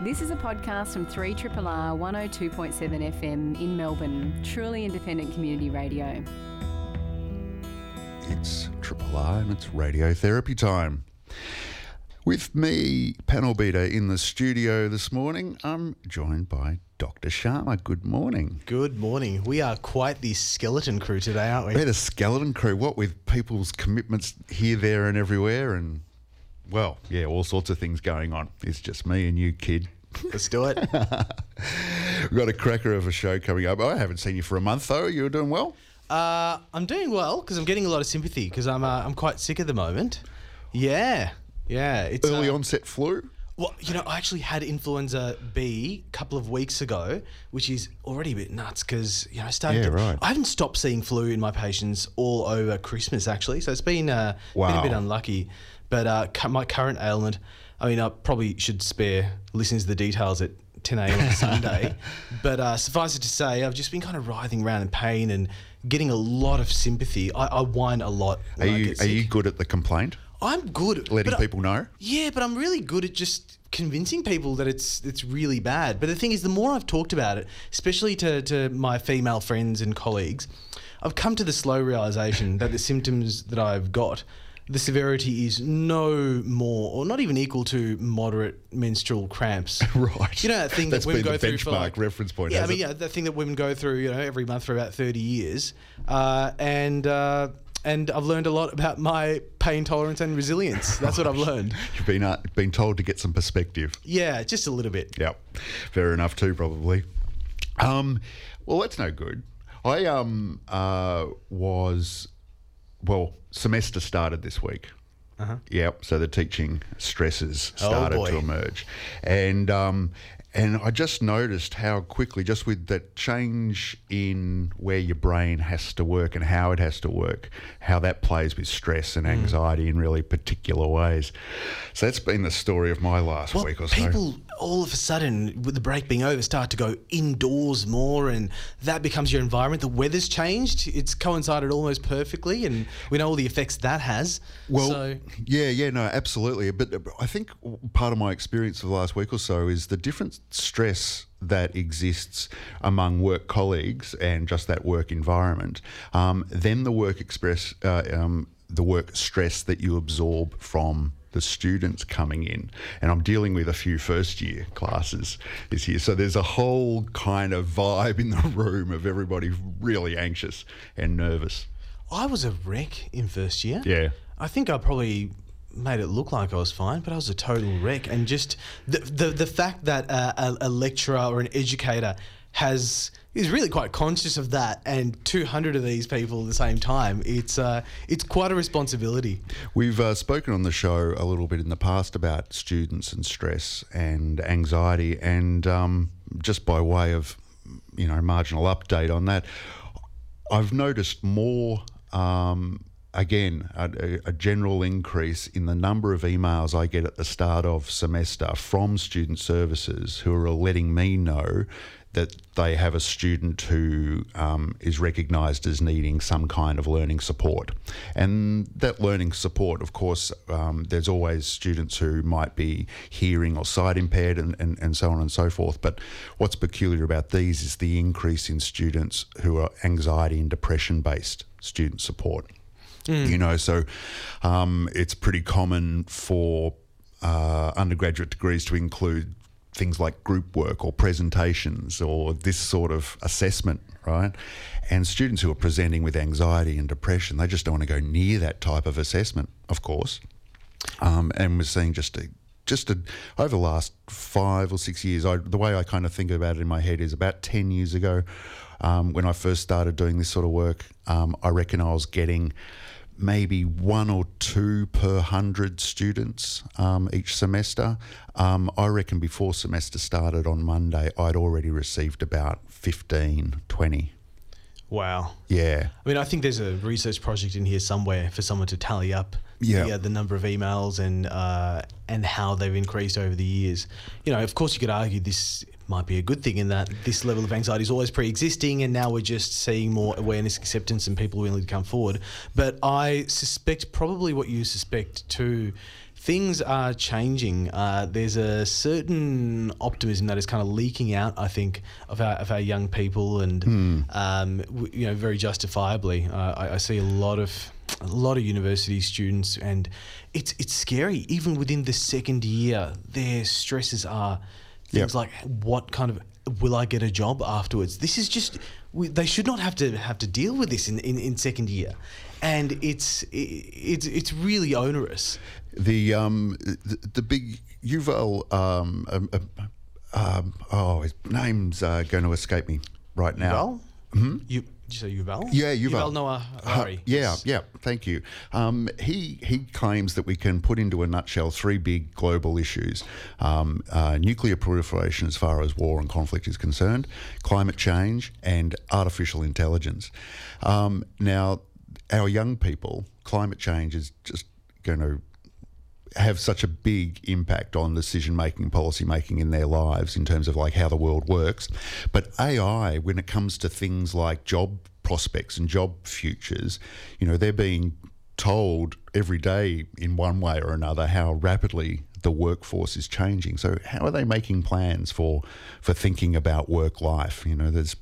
This is a podcast from 3 R 102.7 FM in Melbourne, truly independent community radio. It's Triple R and it's radiotherapy time. With me, panel beater in the studio this morning, I'm joined by Dr. Sharma. Good morning. Good morning. We are quite the skeleton crew today, aren't we? We had a skeleton crew, what with people's commitments here, there, and everywhere, and well, yeah, all sorts of things going on. It's just me and you, kid. Let's do it. We've got a cracker of a show coming up. I haven't seen you for a month, though. You're doing well? Uh, I'm doing well because I'm getting a lot of sympathy because I'm uh, I'm quite sick at the moment. Yeah, yeah. It's Early uh, onset flu? Well, you know, I actually had influenza B a couple of weeks ago, which is already a bit nuts because you know I started. Yeah, to- right. I haven't stopped seeing flu in my patients all over Christmas actually, so it's been uh, been a bit unlucky. But uh, my current ailment, I mean, I probably should spare listeners the details at 10 a.m. on Sunday. But uh, suffice it to say, I've just been kind of writhing around in pain and getting a lot of sympathy. I, I whine a lot. Are you, are you good at the complaint? I'm good. at- Letting but I- people know? yeah, but I'm really good at just convincing people that it's it's really bad. But the thing is, the more I've talked about it, especially to, to my female friends and colleagues, I've come to the slow realization that the symptoms that I've got, the severity is no more or not even equal to moderate menstrual cramps. Right. You know that thing That's that women been go the through for benchmark like, reference point, Yeah, I mean, it? yeah, the thing that women go through, you know, every month for about thirty years, uh, and uh, and I've learned a lot about my pain tolerance and resilience. That's what I've learned. You've been, uh, been told to get some perspective. Yeah, just a little bit. Yep, fair enough too, probably. Um, well, that's no good. I um uh was well semester started this week. Uh-huh. Yep. So the teaching stresses Oh, started boy. to emerge, and um and I just noticed how quickly, just with that change in where your brain has to work and how it has to work, how that plays with stress Hmm. and anxiety in really particular ways. So that's been the story of my last Well, week or so. people all of a sudden, with the break being over, start to go indoors more, and that becomes your environment. The weather's changed; it's coincided almost perfectly, and we know all the effects that has. Well, so, yeah, yeah, no, absolutely. But uh, I think part of my experience of the last week or so is the different stress that exists among work colleagues and just that work environment. Um, then the work express, uh, um, the work stress that you absorb from the students coming in. And I'm dealing with a few first year classes this year. So there's a whole kind of vibe in the room of everybody really anxious and nervous. I was a wreck in first year. Yeah. I think I probably made it look like I was fine, but I was a total wreck. And just the the, the fact that a, a lecturer or an educator has is really quite conscious of that, and 200 of these people at the same time, it's uh, it's quite a responsibility. We've uh, spoken on the show a little bit in the past about students and stress and anxiety, and um, just by way of you know marginal update on that, I've noticed more. Um, Again, a, a general increase in the number of emails I get at the start of semester from student services who are letting me know that they have a student who um, is recognised as needing some kind of learning support. And that learning support, of course, um, there's always students who might be hearing or sight impaired and, and, and so on and so forth. But what's peculiar about these is the increase in students who are anxiety and depression based student support. You know, so um, it's pretty common for uh, undergraduate degrees to include things like group work or presentations or this sort of assessment, right? And students who are presenting with anxiety and depression, they just don't want to go near that type of assessment, of course. Um, and we're seeing just a just a, over the last five or six years, I, the way I kind of think about it in my head is about 10 years ago, um, when I first started doing this sort of work, um, I reckon I was getting maybe one or two per hundred students um, each semester. Um, I reckon before semester started on Monday, I'd already received about 15, 20. Wow. Yeah. I mean, I think there's a research project in here somewhere for someone to tally up Yeah. the, uh, the number of emails and uh, and how they've increased over the years. You know, of course, you could argue this might be a good thing in that this level of anxiety is always pre-existing, and now we're just seeing more awareness, acceptance, and people willing to come forward. But I suspect probably what you suspect too. things are changing. Uh, there's a certain optimism that is kind of leaking out, I think, of our, of our young people, and Hmm. um, w- you know, very justifiably. Uh, I, I see a lot of a lot of university students, and it's it's scary. Even within the second year, their stresses are things Yep. like what kind of will I get a job afterwards? This is just we, they should not have to have to deal with this in, in, in second year, and it's i it's it's really onerous. The um the, the big Yuval um, um, um, oh his name's uh, going to escape me right now. Yuval, you did you say Yuval? Yeah, Yuval. Yuval Noah Uh, Harari. yeah, yeah. Thank you. Um, he he claims that we can put into a nutshell three big global issues: um, uh, nuclear proliferation, as far as war and conflict is concerned, climate change, and artificial intelligence. Um, now, our young people, climate change is just going to have such a big impact on decision making policy making in their lives in terms of like how the world works. But AI, when it comes to things like job prospects and job futures, you know, they're being told every day in one way or another how rapidly the workforce is changing. So how are they making plans for for thinking about work life? You know, there's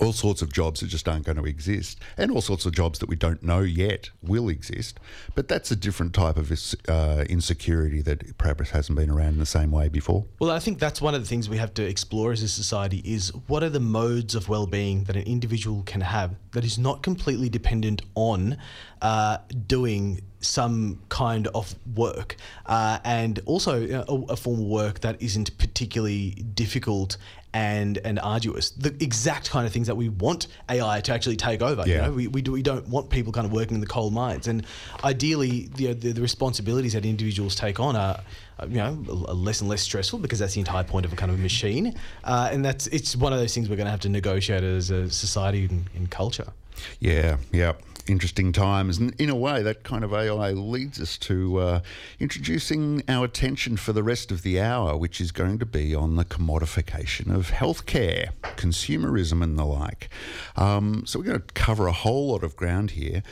all sorts of jobs that just aren't going to exist, and all sorts of jobs that we don't know yet will exist. But that's a different type of uh, insecurity that perhaps hasn't been around in the same way before. Well, I think that's one of the things we have to explore as a society is what are the modes of well-being that an individual can have that is not completely dependent on uh, doing some kind of work uh, and also uh, a, a form of work that isn't particularly difficult and and arduous. The exact kind of things that we want AI to actually take over. You Yeah. know, we, we, do, we don't want people kind of working in the coal mines. And ideally, the, the, the responsibilities that individuals take on are, uh, you know, a- a less and less stressful because that's the entire point of a kind of machine. Uh, and that's it's one of those things we're going to have to negotiate as a society and, and culture. Yeah, yeah. Interesting times. And in a way, that kind of AI leads us to uh, introducing our attention for the rest of the hour, which is going to be on the commodification of healthcare, consumerism, and the like. Um, so, we're going to cover a whole lot of ground here.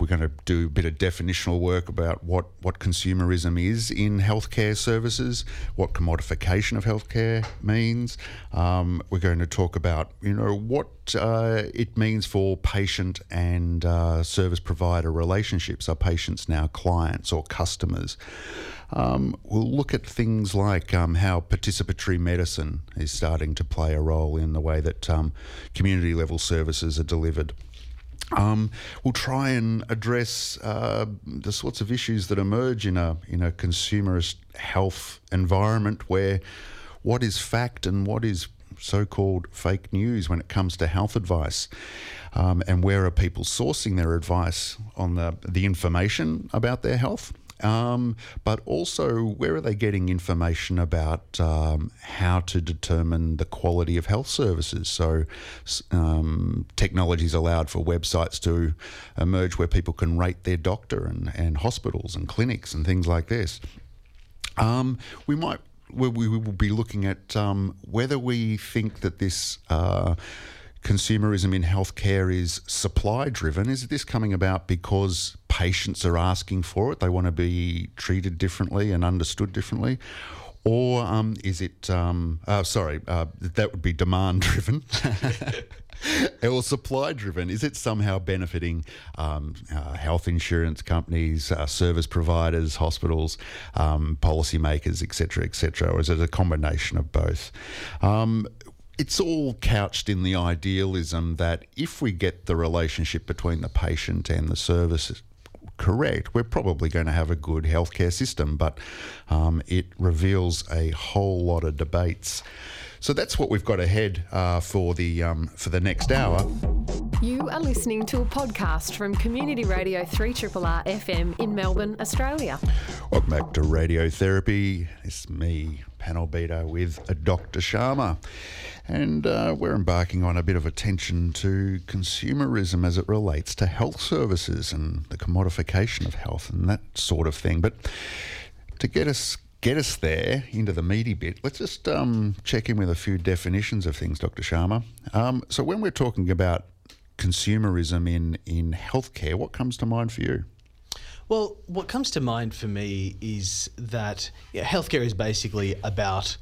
We're going to do a bit of definitional work about what, what consumerism is in healthcare services, what commodification of healthcare means. Um, we're going to talk about, you know, what uh, it means for patient and uh, service provider relationships. Are patients now clients or customers? Um, we'll look at things like um, how participatory medicine is starting to play a role in the way that um, community level services are delivered. Um, we'll try and address uh, the sorts of issues that emerge in a in a consumerist health environment where what is fact and what is so-called fake news when it comes to health advice, um, and where are people sourcing their advice on the the information about their health. Um, but also, where are they getting information about um, how to determine the quality of health services? So, um, technology's allowed for websites to emerge where people can rate their doctor and, and hospitals and clinics and things like this. Um, we might we, we will be looking at um, whether we think that this uh, consumerism in healthcare is supply driven. Is this coming about because patients are asking for it? They want to be treated differently and understood differently. Or um, is it, um, uh, sorry, uh, that would be demand driven. or supply driven? Is it somehow benefiting um, uh, health insurance companies, uh, service providers, hospitals, um, policymakers, etc., etc., or is it a combination of both? It's all couched in the idealism that if we get the relationship between the patient and the service correct, we're probably going to have a good healthcare system, but um, it reveals a whole lot of debates. So that's what we've got ahead uh, for the um, for the next hour. You are listening to a podcast from Community Radio 3RRR FM in Melbourne, Australia. Welcome back to Radiotherapy. It's me, panel beater, with Dr. Sharma. And uh, we're embarking on a bit of attention to consumerism as it relates to health services and the commodification of health and that sort of thing. But to get us get us there into the meaty bit, let's just um, check in with a few definitions of things, Dr. Sharma. Um, so when we're talking about consumerism in, in healthcare, what comes to mind for you? Well, what comes to mind for me is that yeah, healthcare is basically about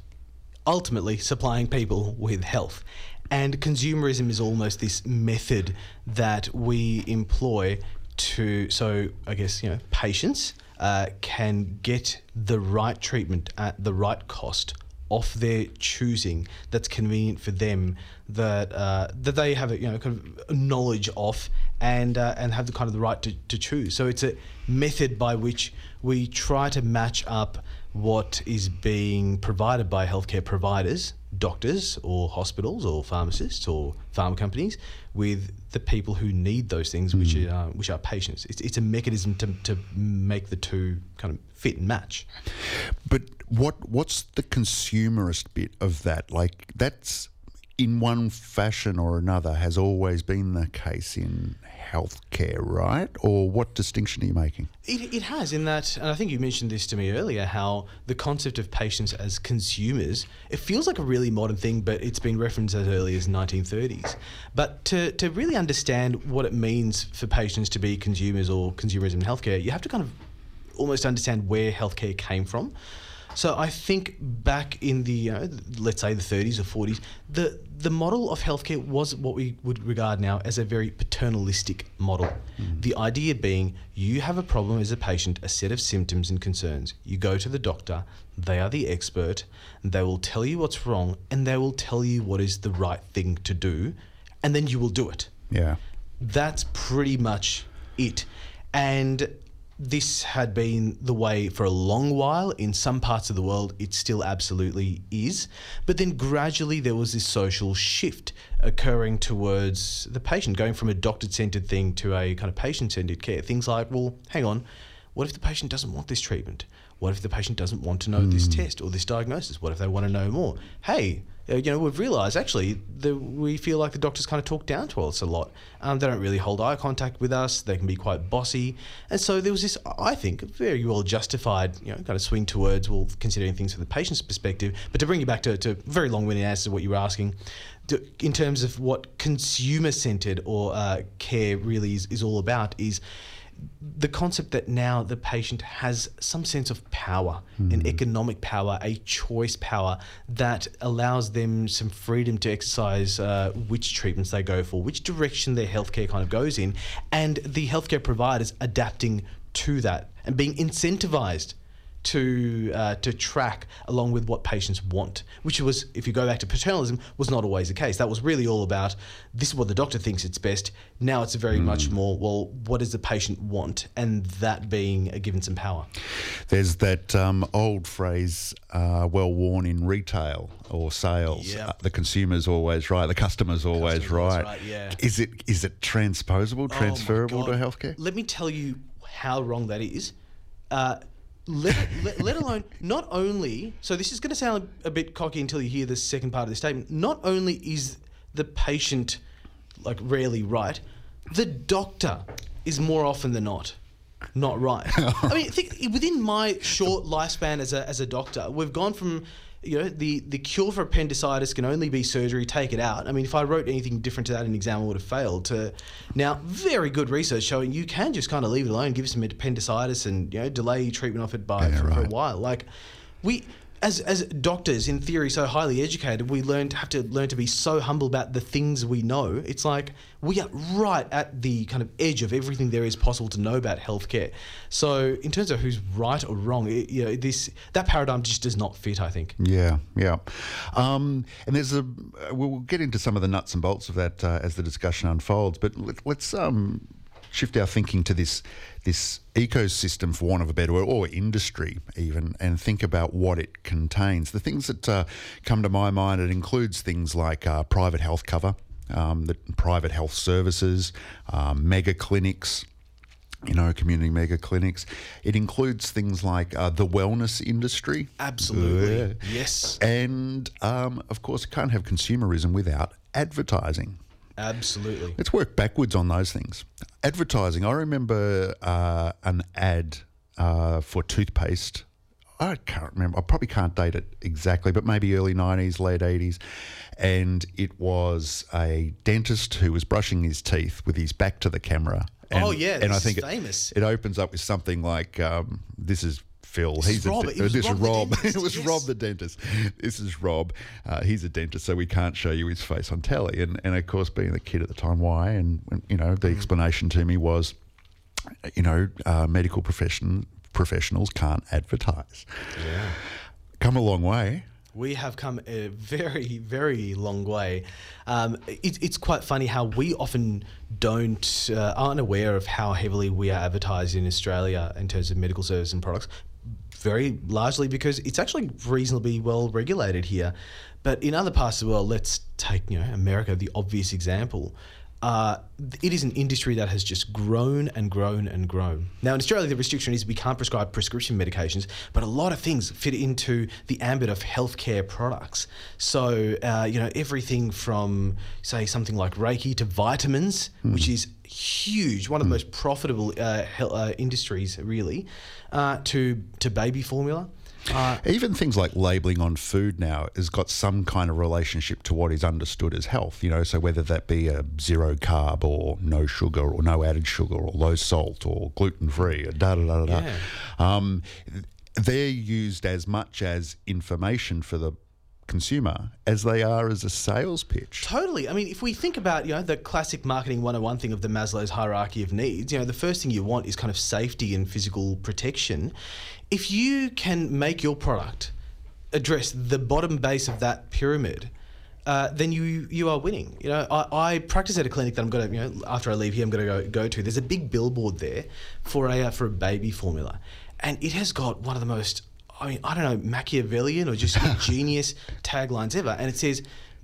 ultimately supplying people with health. And consumerism is almost this method that we employ to, so I guess, you know, patients uh, can get the right treatment at the right cost off their choosing that's convenient for them that uh, that they have a you know kind of knowledge of and uh, and have the kind of the right to, to choose. So it's a method by which we try to match up what is being provided by healthcare providers doctors or hospitals or pharmacists or pharma companies with the people who need those things which are which are patients. It's, it's a mechanism to, to make the two kind of fit and match But what what's the consumerist bit of that? Like that's in one fashion or another has always been the case in healthcare, right? Or what distinction are you making? It, it has in that, and I think you mentioned this to me earlier, how the concept of patients as consumers, it feels like a really modern thing, but it's been referenced as early as 1930s. But to, to really understand what it means for patients to be consumers or consumerism in healthcare, you have to kind of almost understand where healthcare came from. So I think back in the, you know, let's say the 30s or 40s, the the model of healthcare was what we would regard now as a very paternalistic model. Mm. The idea being you have a problem as a patient, a set of symptoms and concerns. You go to the doctor, they are the expert, they will tell you what's wrong and they will tell you what is the right thing to do, and then you will do it Yeah. that's pretty much it. And this had been the way for a long while. In some parts of the world, it still absolutely is. But then gradually there was this social shift occurring towards the patient, going from a doctor centered thing to a kind of patient centered care. Things like, well, hang on, what if the patient doesn't want this treatment? What if the patient doesn't want to know this hmm. test or this diagnosis? What if they want to know more? Hey, you know, we've realised actually that we feel like the doctors kind of talk down to us a lot. Um, they don't really hold eye contact with us. They can be quite bossy, and so there was this, I think, very well justified, you know, kind of swing towards well, considering things from the patient's perspective. But to bring you back to, to very long-winded answer to what you were asking, in terms of what consumer-centered or uh, care really is, is all about, is the concept that now the patient has some sense of power, an economic power, a choice power that allows them some freedom to exercise uh, which treatments they go for, which direction their healthcare kind of goes in, and the healthcare providers adapting to that and being incentivized to uh, to track along with what patients want, which was, if you go back to paternalism, was not always the case. That was really all about this is what the doctor thinks it's best. Now it's very much more well, what does the patient want, and that being uh, given some power. There's that um, old phrase, uh, well worn in retail or sales. Yep. Uh, the consumer's always right. The customer's always Customer's right. right, yeah. Is it is it transposable, Oh transferable to healthcare? Let me tell you how wrong that is. Uh, let, let, alone, not only, so this is going to sound a bit cocky until you hear the second part of the statement. Not only is the patient like rarely right, the doctor is more often than not not right. I mean, think within my short lifespan as a, as a doctor, we've gone from you know the the cure for appendicitis can only be surgery, take it out. I mean, if I wrote anything different to that in an exam, I would have failed. To now, very good research showing you can just kind of leave it alone, give some appendicitis, and you know delay treatment of it by Yeah, for, for a while. Like we. As, as doctors, in theory, so highly educated, we learn to have to learn to be so humble about the things we know. It's like we are right at the kind of edge of everything there is possible to know about healthcare. So, in terms of who's right or wrong, it, you know, this that paradigm just does not fit. I think. Yeah, yeah. Um, and there's a. We'll get into some of the nuts and bolts of that uh, as the discussion unfolds. But let, let's um, shift our thinking to this this ecosystem, for want of a better word, or industry even, and think about what it contains. The things that uh, come to my mind, it includes things like uh, private health cover, um, the private health services, um, mega clinics you know, community mega clinics. It includes things like uh, the wellness industry. Absolutely. Yeah. Yes. And um, of course, you can't have consumerism without advertising. Absolutely. Let's work backwards on those things. Advertising. I remember uh, an ad uh, for toothpaste. I can't remember. I probably can't date it exactly, but maybe early 90s, late 80s. And it was a dentist who was brushing his teeth with his back to the camera And, Oh, yeah, and I think it- famous. It, opens up with something like, um, "This is Phil. This he's is a Rob. de- It was this Rob is the Rob. dentist, it was yes. Rob the dentist. This is Rob. Uh, he's a dentist, so we can't show you his face on telly." And and of course, being the kid at the time, why? And and, you know, the Mm. explanation to me was, you know, uh, medical profession professionals can't advertise. Yeah. Come a long way. We have come a very, very long way. Um, it, it's quite funny how we often don't uh, aren't aware of how heavily we are advertised in Australia in terms of medical services and products. Very largely because it's actually reasonably well regulated here, but in other parts of the world, let's take you know America, the obvious example. Uh, it is an industry that has just grown and grown and grown. Now, in Australia, the restriction is we can't prescribe prescription medications, but a lot of things fit into the ambit of healthcare products. So, uh, you know, everything from, say, something like Reiki to vitamins, which is huge, one of the most profitable uh, uh, industries, really, uh, to, to baby formula. Uh, Even things like labeling on food now has got some kind of relationship to what is understood as health. You know, so whether that be a zero carb or no sugar or no added sugar or low salt or gluten free or da da da da. Yeah. Um, they're used as much as information for the consumer as they are as a sales pitch. Totally. I mean, if we think about, you know, the classic marketing 101 thing of the Maslow's hierarchy of needs, you know, the first thing you want is kind of safety and physical protection. If you can make your product address the bottom base of that pyramid, uh, then you you are winning. You know, I, I practice at a clinic that I'm gonna, you know, after I leave here, I'm gonna go go to. There's a big billboard there for a uh, for a baby formula, and it has got one of the most, I mean, I don't know, Machiavellian or just ingenious taglines ever, and it says,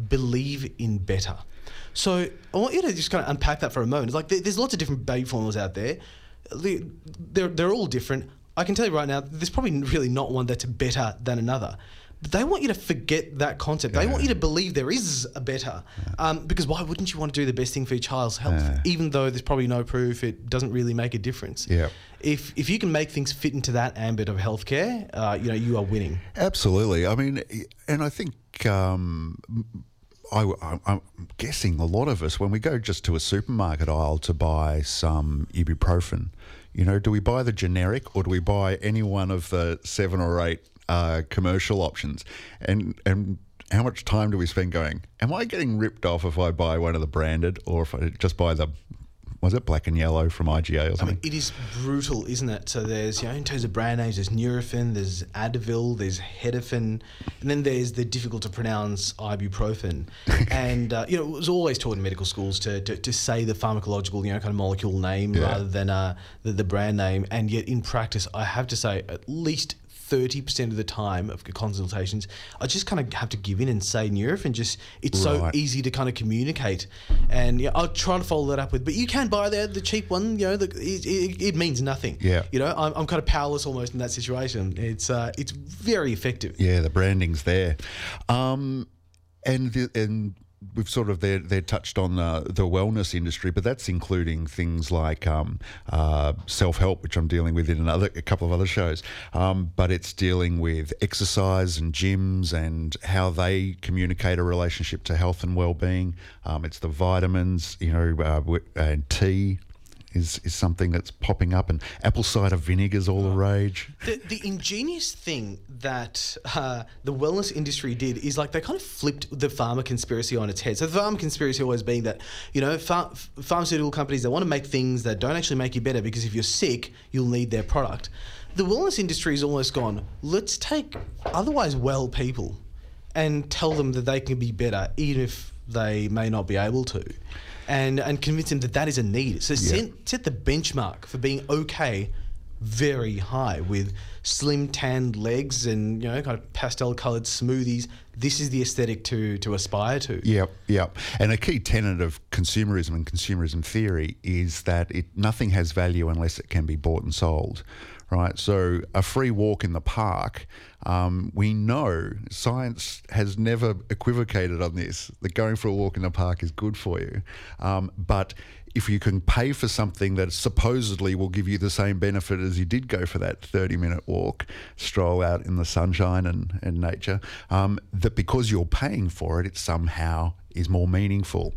"Believe in better." So I want you to just kind of unpack that for a moment. It's like there's lots of different baby formulas out there. They- They're they're all different. I can tell you right now, there's probably really not one that's better than another. But they want you to forget that concept. They want you to believe there is a better. Um, because why wouldn't you want to do the best thing for your child's health, Yeah. even though there's probably no proof it doesn't really make a difference? Yeah. If if you can make things fit into that ambit of healthcare, uh, you know you are winning. Absolutely. I mean, and I think um, I, am guessing a lot of us, when we go just to a supermarket aisle to buy some ibuprofen, you know, do we buy the generic or do we buy any one of the seven or eight uh, commercial options? And and how much time do we spend going? Am I getting ripped off if I buy one of the branded, or if I just buy the was it black and yellow from IGA or I something? mean, it is brutal, isn't it? So there's, you know, in terms of brand names, there's Nurofen, there's Advil, there's Hedafin, and then there's the difficult to pronounce ibuprofen. and, uh, you know, it was always taught in medical schools to, to, to say the pharmacological, you know, kind of molecule name Yeah. rather than uh, the, the brand name. And yet in practice, I have to say, at least 30% of the time of consultations, I just kind of have to give in and say Nurofen. Just it's so easy to kind of communicate, and yeah, I'll try to follow that up with. But you can buy the the cheap one. You know, the, it, it, it means nothing. Yeah. You know, I'm, I'm kind of powerless almost in that situation. It's uh, it's very effective. Yeah, the branding's there, um, and the, and we've sort of they they touched on the wellness industry, but that's including things like um, uh, self help, which I'm dealing with in another a couple of other shows. Um, but it's dealing with exercise and gyms and how they communicate a relationship to health and well being. Um, it's the vitamins, you know, uh, and tea. Is, is something that's popping up, and apple cider vinegar's all the rage. The, the ingenious thing that uh, the wellness industry did is like they kind of flipped the pharma conspiracy on its head. So the pharma conspiracy always being that you know ph- pharmaceutical companies they want to make things that don't actually make you better because if you're sick you'll need their product. The wellness industry has almost gone. Let's take otherwise well people and tell them that they can be better even if they may not be able to. And, and convince him that that is a need. So set, set the benchmark for being okay very high with slim tanned legs and you know kind of pastel coloured smoothies. This is the aesthetic to to aspire to. Yep, yep. And a key tenet of consumerism and consumerism theory is that it nothing has value unless it can be bought and sold. Right, so a free walk in the park, um, we know science has never equivocated on this that going for a walk in the park is good for you. Um, but if you can pay for something that supposedly will give you the same benefit as you did go for that 30 minute walk, stroll out in the sunshine and, and nature, um, that because you're paying for it, it somehow is more meaningful.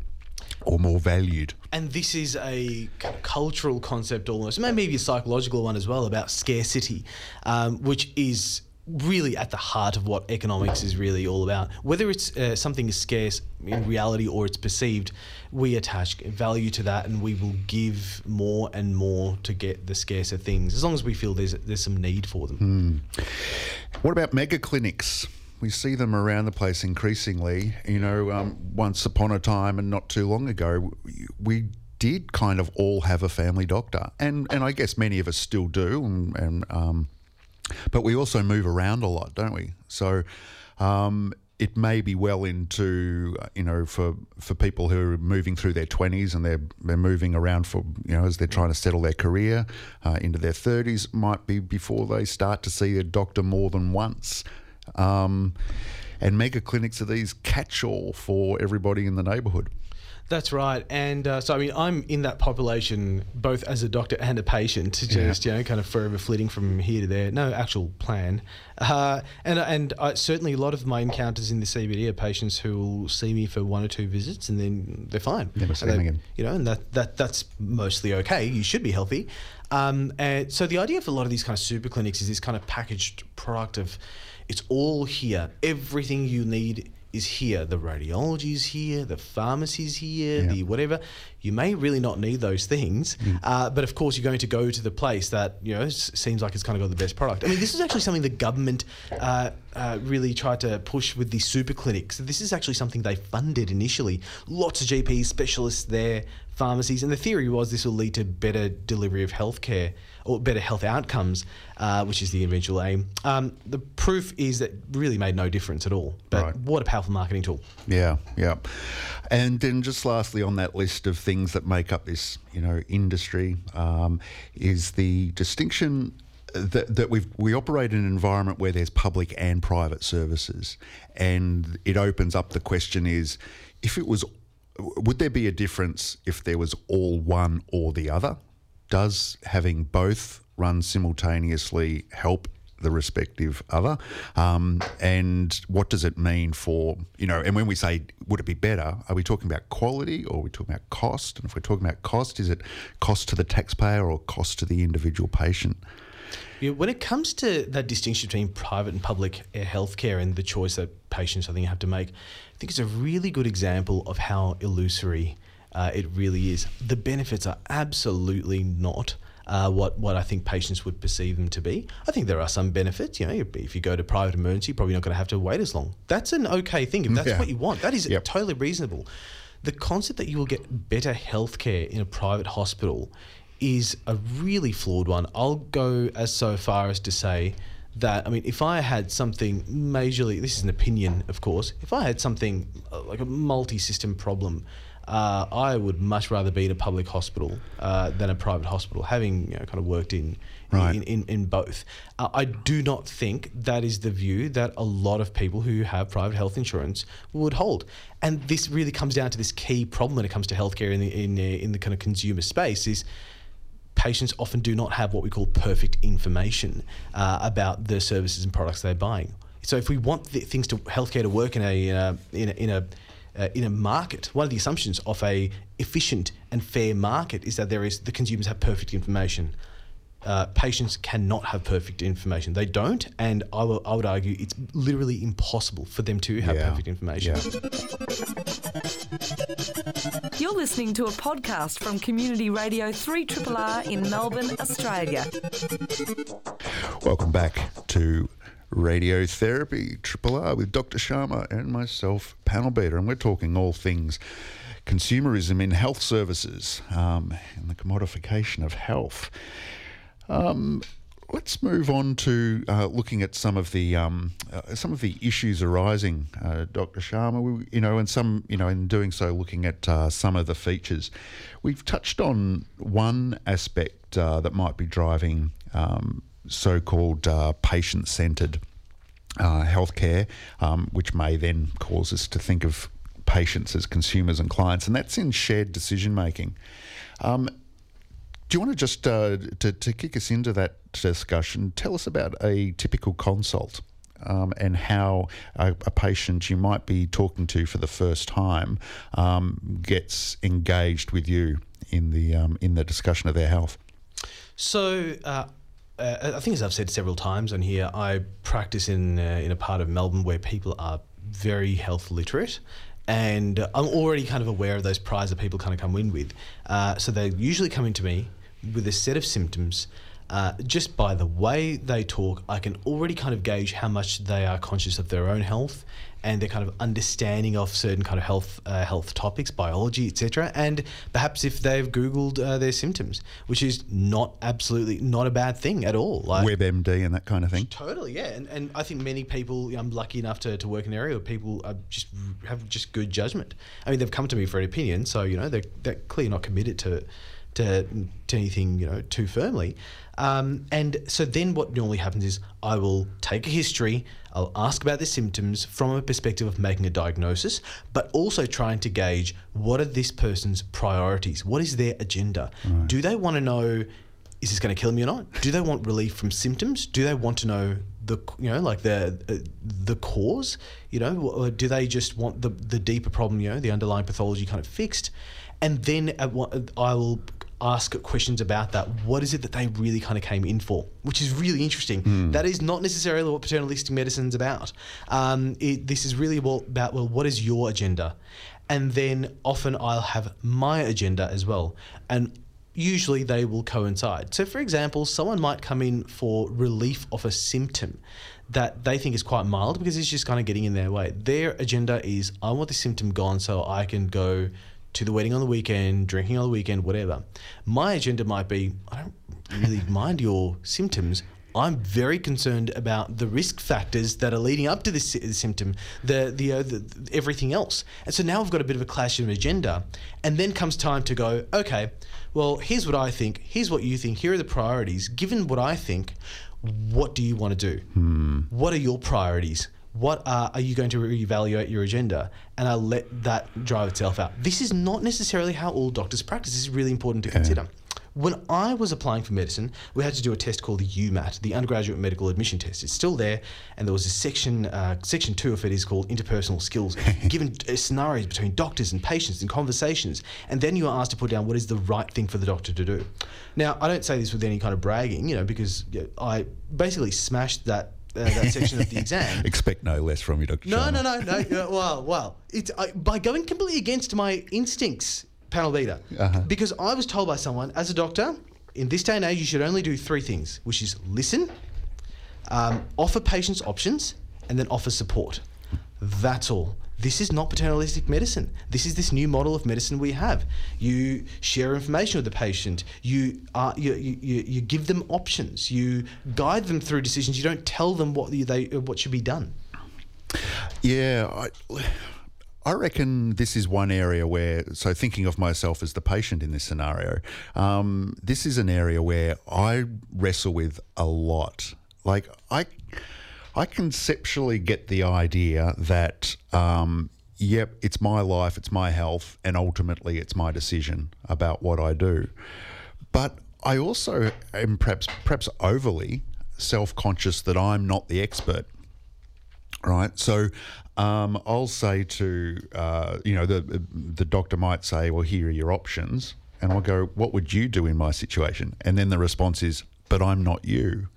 or more valued. And this is a kind of cultural concept almost, maybe a psychological one as well about scarcity, um, which is really at the heart of what economics is really all about. Whether it's uh, something is scarce in reality or it's perceived, we attach value to that and we will give more and more to get the scarcer things as long as we feel there's there's some need for them. What about mega clinics? We see them around the place increasingly. You know, um, once upon a time and not too long ago, we did kind of all have a family doctor, and and I guess many of us still do, and, and um, but we also move around a lot, don't we? So. Um, it may be well into you know for for people who are moving through their 20s and they're they're moving around for you know as they're trying to settle their career uh, into their 30s might be before they start to see a doctor more than once um, and mega clinics are these catch-all for everybody in the neighbourhood That's right, and uh, so I mean, I'm in that population both as a doctor and a patient, just you know, kind of forever flitting from here to there. No actual plan, uh, and and I, certainly a lot of my encounters in the CBD are patients who will see me for one or two visits and then they're fine. Never see them again. You know, and that, that that's mostly okay. You should be healthy. Um, and so the idea of a lot of these kind of super clinics is this kind of packaged product of it's all here. Everything you need is here. The radiology is here. The pharmacy is here. Yeah. The whatever. You may really not need those things, Mm. uh, but of course you're going to go to the place that you know s- seems like it's kind of got the best product. I mean, this is actually something the government uh, uh, really tried to push with the super clinics. This is actually something they funded initially. Lots of GPs, specialists there, pharmacies, and the theory was this will lead to better delivery of healthcare or better health outcomes, uh, which is the eventual aim. Um, the proof is that really made no difference at all. But Right. what a powerful marketing tool. Yeah, yeah. And then just lastly on that list of things that make up this, you know, industry um, is the distinction that, that we we operate in an environment where there's public and private services, and it opens up the question: is if it was, would there be a difference if there was all one or the other? Does having both run simultaneously help the respective other? Um, and what does it mean for, you know, and when we say would it be better, are we talking about quality or are we talking about cost? And if we're talking about cost, is it cost to the taxpayer or cost to the individual patient? Yeah, when it comes to that distinction between private and public healthcare and the choice that patients I think have to make, I think it's a really good example of how illusory uh, it really is. The benefits are absolutely not. Uh, what what I think patients would perceive them to be. I think there are some benefits. You know, if you go to private emergency, you're probably not going to have to wait as long. That's an okay thing. If that's Yeah. what you want, that is Yep. totally reasonable. The concept that you will get better healthcare in a private hospital is a really flawed one. I'll go as so far as to say that I mean, if I had something majorly, this is an opinion, of course. If I had something uh, like a multi-system problem, uh, I would much rather be in a public hospital uh, than a private hospital. Having you know, kind of worked in Right. in, in, in both, uh, I do not think that is the view that a lot of people who have private health insurance would hold. And this really comes down to this key problem when it comes to healthcare in the in the, in the kind of consumer space is patients often do not have what we call perfect information uh, about the services and products they're buying. So if we want the, things to healthcare to work in a uh, in a, in a uh, in a market, one of the assumptions of a efficient and fair market is that there is the consumers have perfect information. Uh, patients cannot have perfect information. They don't, and I will, I would argue it's literally impossible for them to have Yeah. perfect information. Yeah. You're listening to a podcast from Community Radio 3RR in Melbourne, Australia. Welcome back to Radiotherapy Triple R with Dr. Sharma and myself, Panel Beater, and we're talking all things consumerism in health services um, and the commodification of health. Um, let's move on to uh, looking at some of the um, uh, some of the issues arising, uh, Dr. Sharma. We, you know, and some, you know, in doing so, looking at uh, some of the features. We've touched on one aspect uh, that might be driving um, so-called uh, patient-centered uh, healthcare, um, which may then cause us to think of patients as consumers and clients, and that's in shared decision making. Um, do you want to just uh, to, to kick us into that discussion? Tell us about a typical consult um, and how a, a, patient you might be talking to for the first time um, gets engaged with you in the um, in the discussion of their health. So. Uh, uh, I think, as I've said several times on here, I practice in uh, in a part of Melbourne where people are very health literate, and I'm already kind of aware of those priors that people kind of come in with. Uh, so they usually come into me with a set of symptoms uh, just by the way they talk, I can already kind of gauge how much they are conscious of their own health and their kind of understanding of certain kind of health uh, health topics, biology, etc. And perhaps if they've Googled uh, their symptoms, which is not absolutely not a bad thing at all. Like WebMD and that kind of thing. Totally, yeah. And, and I think many people, I'm lucky enough to, to work in an area where people are just have just good judgment. I mean, they've come to me for an opinion, so you know they're, they're clearly not committed to to, to anything you know too firmly. Um, and so then what normally happens is I will take a history, I'll ask about the symptoms from a perspective of making a diagnosis, but also trying to gauge what are this person's priorities? What is their agenda? Right. Do they want to know is this going to kill me or not? Do they want relief from symptoms? Do they want to know the you know like the uh, the cause? You know, or do they just want the the deeper problem? You know, the underlying pathology kind of fixed, and then I will ask questions about that. What is it that they really kind of came in for? Which is really interesting. Mm. That is not necessarily what paternalistic medicine is about. Um, it, this is really about, well, what is your agenda? And then often I'll have my agenda as well. And usually they will coincide. So, for example, someone might come in for relief of a symptom that they think is quite mild because it's just kind of getting in their way. Their agenda is I want the symptom gone so I can go to the wedding on the weekend, drinking on the weekend, whatever. My agenda might be I don't really mind your symptoms. I'm very concerned about the risk factors that are leading up to this symptom, the the, uh, the, everything else. And so now we've got a bit of a clash of agenda, and then comes time to go. Okay, well, here's what I think. Here's what you think. Here are the priorities. Given what I think, what do you want to do? Hmm. What are your priorities? What are, are you going to reevaluate your agenda and I'll let that drive itself out. This is not necessarily how all doctors practice. This is really important to consider. When I was applying for medicine, we had to do a test called the UMAT, the Undergraduate Medical Admission Test. It's still there, and there was a section, uh, section two of it is called interpersonal skills, given uh, scenarios between doctors and patients and conversations, and then you are asked to put down what is the right thing for the doctor to do. Now, I don't say this with any kind of bragging, you know, because I basically smashed that uh, that section of the exam. Expect no less from you, Dr. No, no, no, no, no. Well, well, it's I, by going completely against my instincts, panel beater, uh-huh. because I was told by someone as a doctor, in this day and age, you should only do three things, which is listen, um, offer patients options, and then offer support. That's all. This is not paternalistic medicine. This is this new model of medicine we have. You share information with the patient. You, are, you, you, you give them options. You guide them through decisions. You don't tell them what they what should be done. Yeah, I, I reckon this is one area where, so thinking of myself as the patient in this scenario, um, this is an area where I wrestle with a lot. Like I I conceptually get the idea that, um, yep, it's my life, it's my health, and ultimately it's my decision about what I do. But I also am perhaps perhaps overly self-conscious that I'm not the expert. Right, so um, I'll say to uh, you know the the doctor might say, "Well, here are your options," and I'll go, "What would you do in my situation?" And then the response is, "But I'm not you,"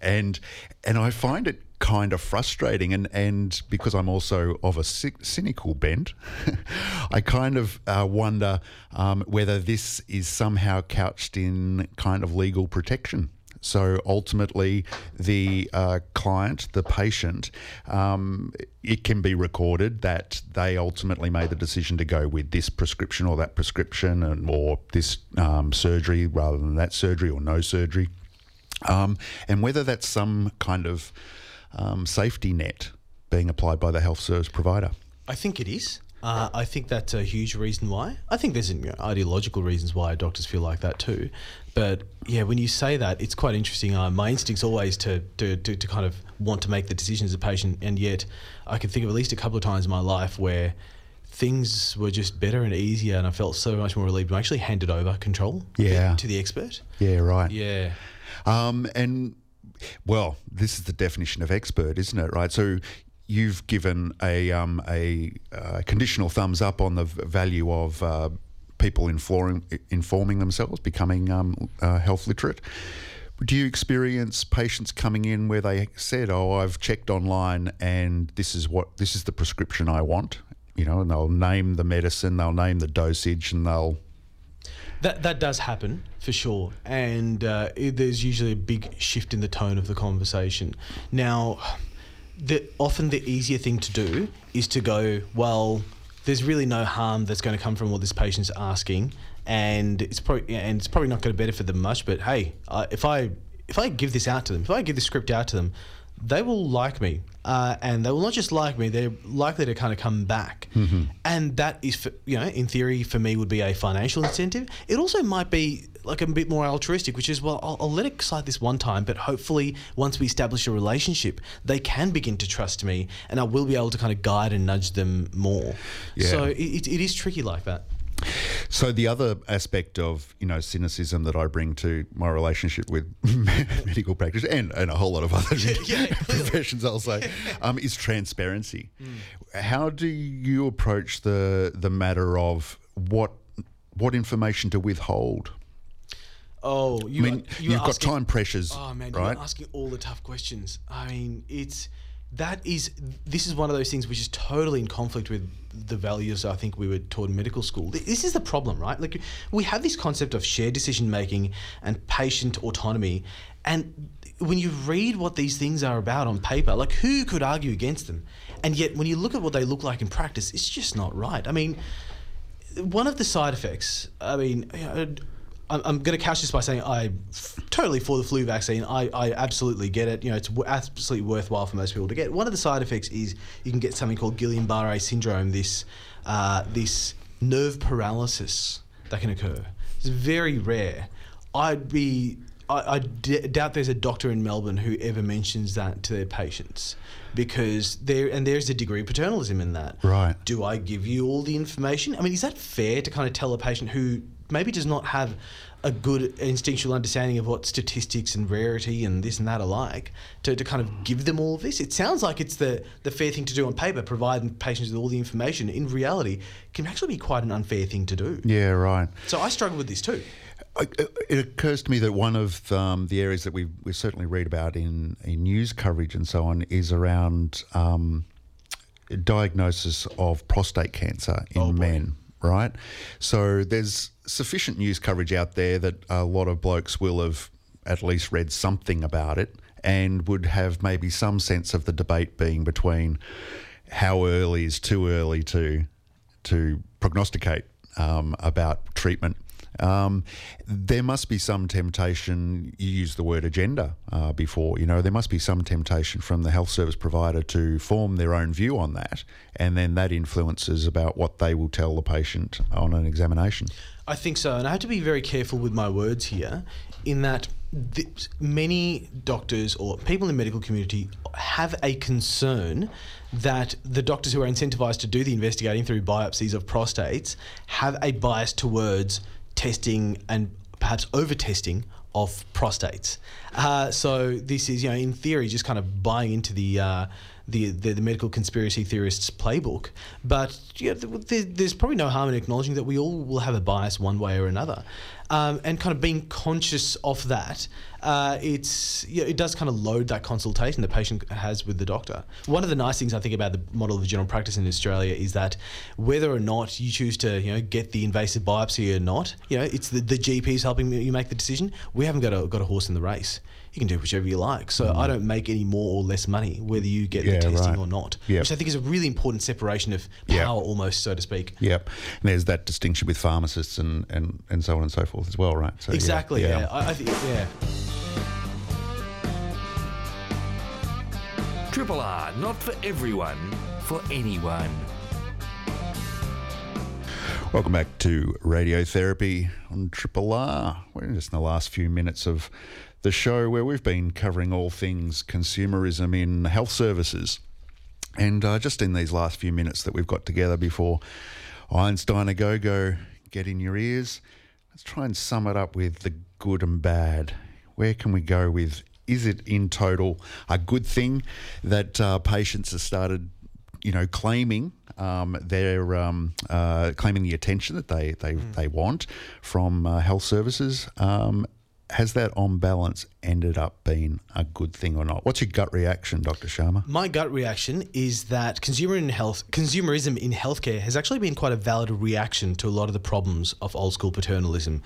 and and I find it kind of frustrating. And, and because I'm also of a cynical bent, I kind of uh, wonder um, whether this is somehow couched in kind of legal protection. So ultimately, the uh, client, the patient, um, it can be recorded that they ultimately made the decision to go with this prescription or that prescription, and or this um, surgery rather than that surgery or no surgery, um, and whether that's some kind of um, safety net being applied by the health service provider? I think it is. Uh, I think that's a huge reason why. I think there's ideological reasons why doctors feel like that too. But yeah, when you say that, it's quite interesting. Uh, my instinct's always to, to, to, to, kind of want to make the decision as a patient, and yet I can think of at least a couple of times in my life where things were just better and easier, and I felt so much more relieved. I actually handed over control yeah. to the expert. Yeah, right. Yeah. Um, and well, this is the definition of expert, isn't it? Right. So you've given a um, a uh, conditional thumbs up on the value of uh, people informing informing themselves, becoming um, uh, health literate. Do you experience patients coming in where they said, "Oh, I've checked online, and this is what this is the prescription I want," you know, and they'll name the medicine, they'll name the dosage, and they'll That that does happen for sure, and uh, it, there's usually a big shift in the tone of the conversation. Now, the often the easier thing to do is to go, well, there's really no harm that's going to come from what this patient's asking, and it's probably and it's probably not going to benefit them much. But hey, if I if I give this out to them, if I give this script out to them, they will like me, uh, and they will not just like me; they're likely to kind of come back. And that is, for, you know, in theory, for me, would be a financial incentive. It also might be like a bit more altruistic, which is, well, I'll, I'll let it slide this one time, but hopefully, once we establish a relationship, they can begin to trust me, and I will be able to kind of guide and nudge them more. Yeah. So it, it is tricky like that. So the other aspect of you know cynicism that I bring to my relationship with medical practice and, and a whole lot of other professions, I'll say, um, is transparency. How do you approach the the matter of what what information to withhold? Oh, you I mean, are, you you've got asking- time pressures, Oh man, right? you're asking all the tough questions. I mean, it's that is this is one of those things which is totally in conflict with the values I think we were taught in medical school. This is the problem, right? Like we have this concept of shared decision making and patient autonomy, and when you read what these things are about on paper, like who could argue against them? And yet, when you look at what they look like in practice, it's just not right. I mean, one of the side effects, I mean, you know, I'm, I'm going to couch this by saying I'm totally for the flu vaccine. I, I absolutely get it. You know, it's w- absolutely worthwhile for most people to get. One of the side effects is you can get something called Guillain-Barré syndrome. This uh, this nerve paralysis that can occur. It's very rare. I'd be I, I d- doubt there's a doctor in Melbourne who ever mentions that to their patients because there and there's a degree of paternalism in that. Right. Do I give you all the information? I mean, is that fair to kind of tell a patient who maybe does not have a good instinctual understanding of what statistics and rarity and this and that are like to, to kind of give them all of this? It sounds like it's the, the fair thing to do on paper, providing patients with all the information. In reality, can actually be quite an unfair thing to do. Yeah, right. So I struggle with this too. It occurs to me that one of um, the areas that we we certainly read about in, in news coverage and so on is around um, diagnosis of prostate cancer in men. Right, so there's sufficient news coverage out there that a lot of blokes will have at least read something about it and would have maybe some sense of the debate being between how early is too early to to prognosticate um, about treatment. Um, there must be some temptation. You used the word agenda uh, before. You know, there must be some temptation from the health service provider to form their own view on that, and then that influences about what they will tell the patient on an examination. I think so, and I have to be very careful with my words here, in that th- many doctors or people in the medical community have a concern that the doctors who are incentivized to do the investigating through biopsies of prostates have a bias towards testing and perhaps over testing of prostates. Uh, so this is, you know, in theory, just kind of buying into the. Uh, the, the, the medical conspiracy theorists playbook, but yeah, th- th- there's probably no harm in acknowledging that we all will have a bias one way or another, um, and kind of being conscious of that. Uh, it's yeah, it does kind of load that consultation the patient has with the doctor. One of the nice things I think about the model of general practice in Australia is that whether or not you choose to you know get the invasive biopsy or not, you know it's the, the GPs helping you make the decision. We haven't got a got a horse in the race. You can do whichever you like. So I mm. don't make any more or less money whether you get Yeah, the testing right. or not, Yep. which I think is a really important separation of power, Yep. almost so to speak. Yep. And there's that distinction with pharmacists and, and, and so on and so forth as well, right? So, yeah, Exactly. Yeah. I, I think. Yeah. Triple R, not for everyone, for anyone. Welcome back to Radiotherapy on Triple R. We're just in the last few minutes of the show where we've been covering all things consumerism in health services. And uh, just in these last few minutes that we've got together before Einstein a go go get in your ears, let's try and sum it up with the good and bad. Where can we go with is it in total a good thing that uh, patients have started, you know, claiming um, their um, uh, claiming the attention that they they, they want from uh, health services? Um, has that on balance ended up being a good thing or not? What's your gut reaction, Dr. Sharma? My gut reaction is that consumer in health, consumerism in healthcare has actually been quite a valid reaction to a lot of the problems of old school paternalism.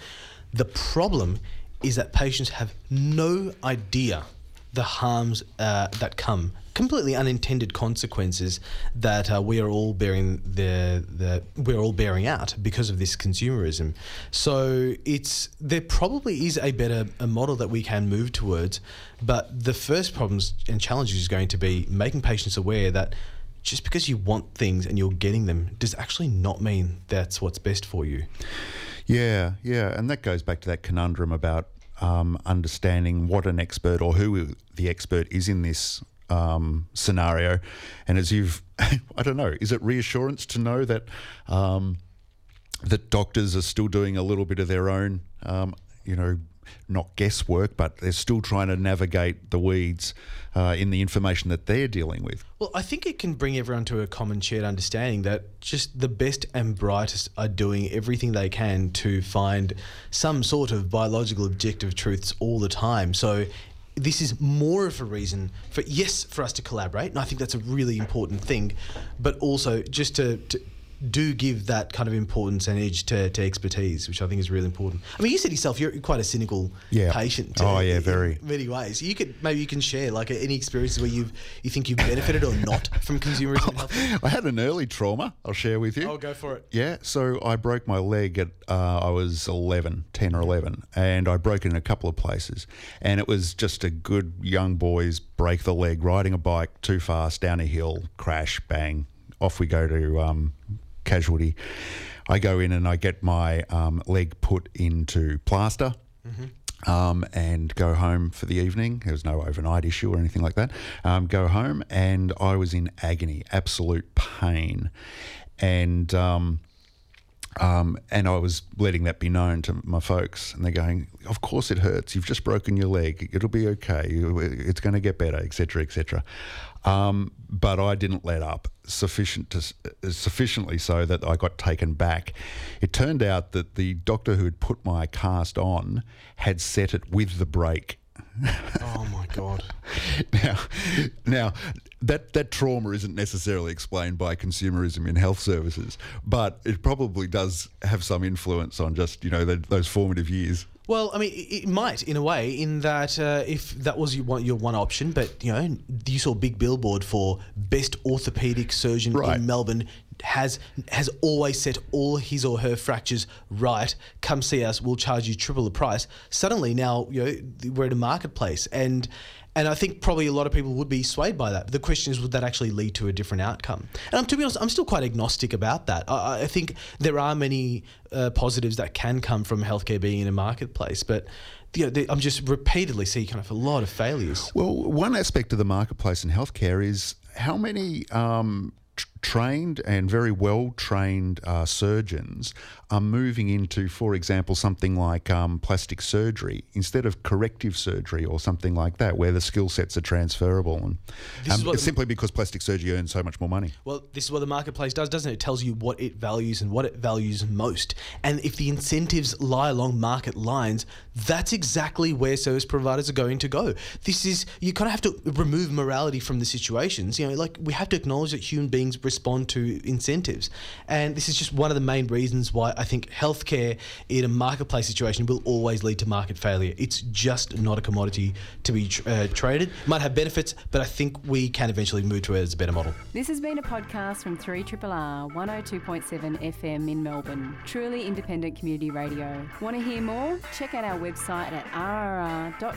The problem is that patients have no idea the harms uh, that come, completely unintended consequences that uh, we are all bearing the the we're all bearing out because of this consumerism. So it's there probably is a better a model that we can move towards, but the first problems and challenges is going to be making patients aware that just because you want things and you're getting them does actually not mean that's what's best for you. Yeah, yeah, and that goes back to that conundrum about um, understanding what an expert or who the expert is in this um, scenario. And as you've, I don't know, is it reassurance to know that um, that doctors are still doing a little bit of their own, um, you know, not guesswork, but they're still trying to navigate the weeds uh, in the information that they're dealing with. Well, I think it can bring everyone to a common shared understanding that just the best and brightest are doing everything they can to find some sort of biological objective truths all the time. So this is more of a reason for yes for us to collaborate and i think that's a really important thing but also just to, to do give that kind of importance and edge to, to expertise, which I think is really important. I mean, you said yourself you're quite a cynical Yeah. patient. Oh, yeah, in very. many ways. You could maybe you can share like any experiences where you've you think you've benefited or not from consumerism. I had an early trauma, I'll share with you. Oh, go for it. Yeah, so I broke my leg at uh, I was 11, 10 or 11, and I broke it in a couple of places. And it was just a good young boys break the leg, riding a bike too fast down a hill, crash, bang, off we go to um, casualty. I go in and I get my um, leg put into plaster. Um, and go home for the evening. There was no overnight issue or anything like that. Um, go home, and I was in agony, absolute pain, and um, um, and I was letting that be known to my folks, and they're going, "Of course it hurts. You've just broken your leg. It'll be okay. It's going to get better, etc., etc." Um, but I didn't let up sufficient to, sufficiently so that I got taken back. It turned out that the doctor who had put my cast on had set it with the break. Oh my god. Now, now that that trauma isn't necessarily explained by consumerism in health services, but it probably does have some influence on just you know the, those formative years. Well, I mean, it might in a way, in that uh, if that was your one, your one option, but you know, you saw a big billboard for best orthopedic surgeon Right. in Melbourne has has always set all his or her fractures right. Come see us, we'll charge you triple the price. Suddenly, now you know we're at a marketplace, and and I think probably a lot of people would be swayed by that. The question is, would that actually lead to a different outcome? And to be honest, I'm still quite agnostic about that. I, I- think there are many uh, positives that can come from healthcare being in a marketplace, but you know, the- I'm just repeatedly see kind of a lot of failures. Well, one aspect of the marketplace in healthcare is how many um, trained and very well trained uh, surgeons are moving into, for example, something like um, plastic surgery instead of corrective surgery or something like that, where the skill sets are transferable. And um, it's simply because plastic surgery earns so much more money. Well, this is what the marketplace does, doesn't it? It tells you what it values and what it values most. And if the incentives lie along market lines, that's exactly where service providers are going to go. This is, you kind of have to remove morality from the situations. You know, like we have to acknowledge that human beings respond to incentives. And this is just one of the main reasons why I think healthcare in a marketplace situation will always lead to market failure. It's just not a commodity to be uh, traded. It might have benefits, but I think we can eventually move to it as a better model. This has been a podcast from 3RRR 102.7 FM in Melbourne. Truly independent community radio. Want to hear more? Check out our website at rrr.org.au.